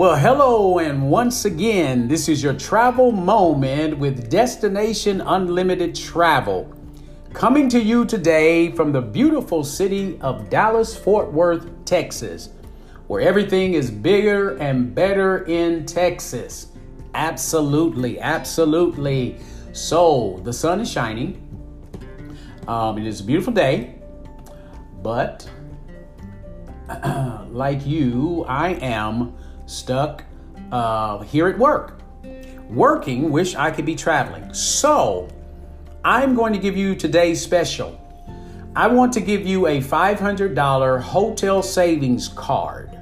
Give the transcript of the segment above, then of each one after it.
Well, hello, and once again, this is your travel moment with Destination Unlimited Travel. Coming to you today from the beautiful city of Dallas, Fort Worth, Texas, where everything is bigger and better in Texas. Absolutely, absolutely. So, the sun is shining. Um, it is a beautiful day, but like you, I am stuck uh, here at work. Working, wish I could be traveling. So, I'm going to give you today's special. I want to give you a $500 hotel savings card.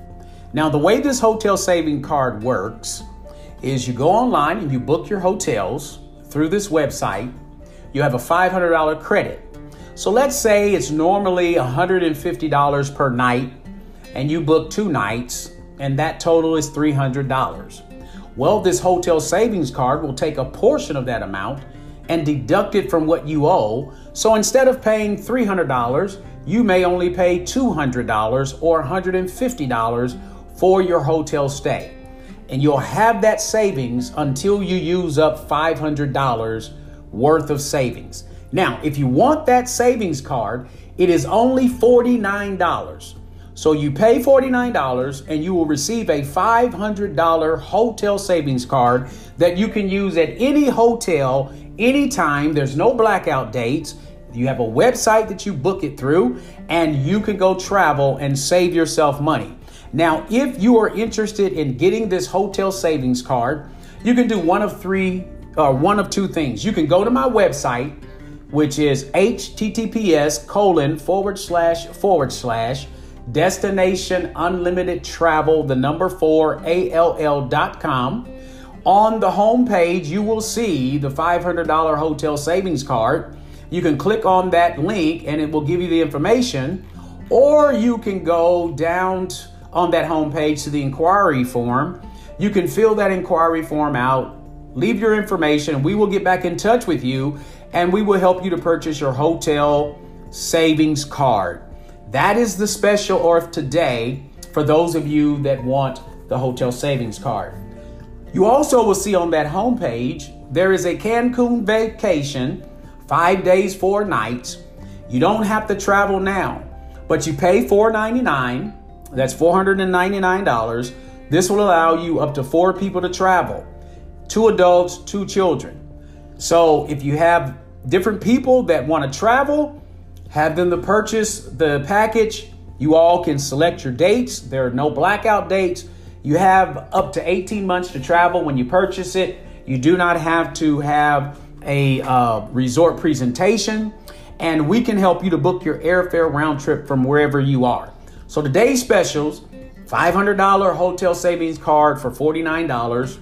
Now, the way this hotel saving card works is you go online and you book your hotels through this website. You have a $500 credit. So let's say it's normally $150 per night and you book two nights and that total is $300. Well, this hotel savings card will take a portion of that amount and deduct it from what you owe. So instead of paying $300, you may only pay $200 or $150 for your hotel stay. And you'll have that savings until you use up $500 worth of savings. Now, if you want that savings card, it is only $49. So you pay $49 and you will receive a $500 hotel savings card that you can use at any hotel anytime. There's no blackout dates. You have a website that you book it through and you can go travel and save yourself money. Now, if you are interested in getting this hotel savings card, you can do one of three or one of two things. You can go to my website, which is https colon forward slash forward slash Destination Unlimited Travel, the number four, ALL.com. On the home page, you will see the $500 hotel savings card. You can click on that link and it will give you the information, or you can go down on that home page to the inquiry form. You can fill that inquiry form out, leave your information, we will get back in touch with you and we will help you to purchase your hotel savings card. That is the special of today for those of you that want the hotel savings card. You also will see on that homepage there is a Cancun vacation, five days, four nights. You don't have to travel now, but you pay 499. That's $499. This will allow you up to four people to travel two adults, two children. So if you have different people that want to travel, have them to purchase the package. You all can select your dates. There are no blackout dates. You have up to 18 months to travel when you purchase it. You do not have to have a uh, resort presentation, and we can help you to book your airfare round trip from wherever you are. So today's specials $500 hotel savings card for $49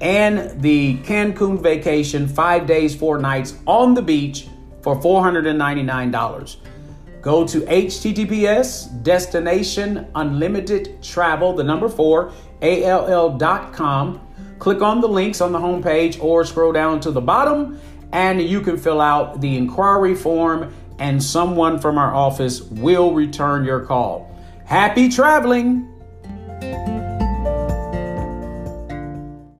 and the Cancun vacation, five days, four nights on the beach for $499. Go to https destination unlimited travel, the number four, ALL.com. Click on the links on the homepage or scroll down to the bottom and you can fill out the inquiry form and someone from our office will return your call. Happy traveling!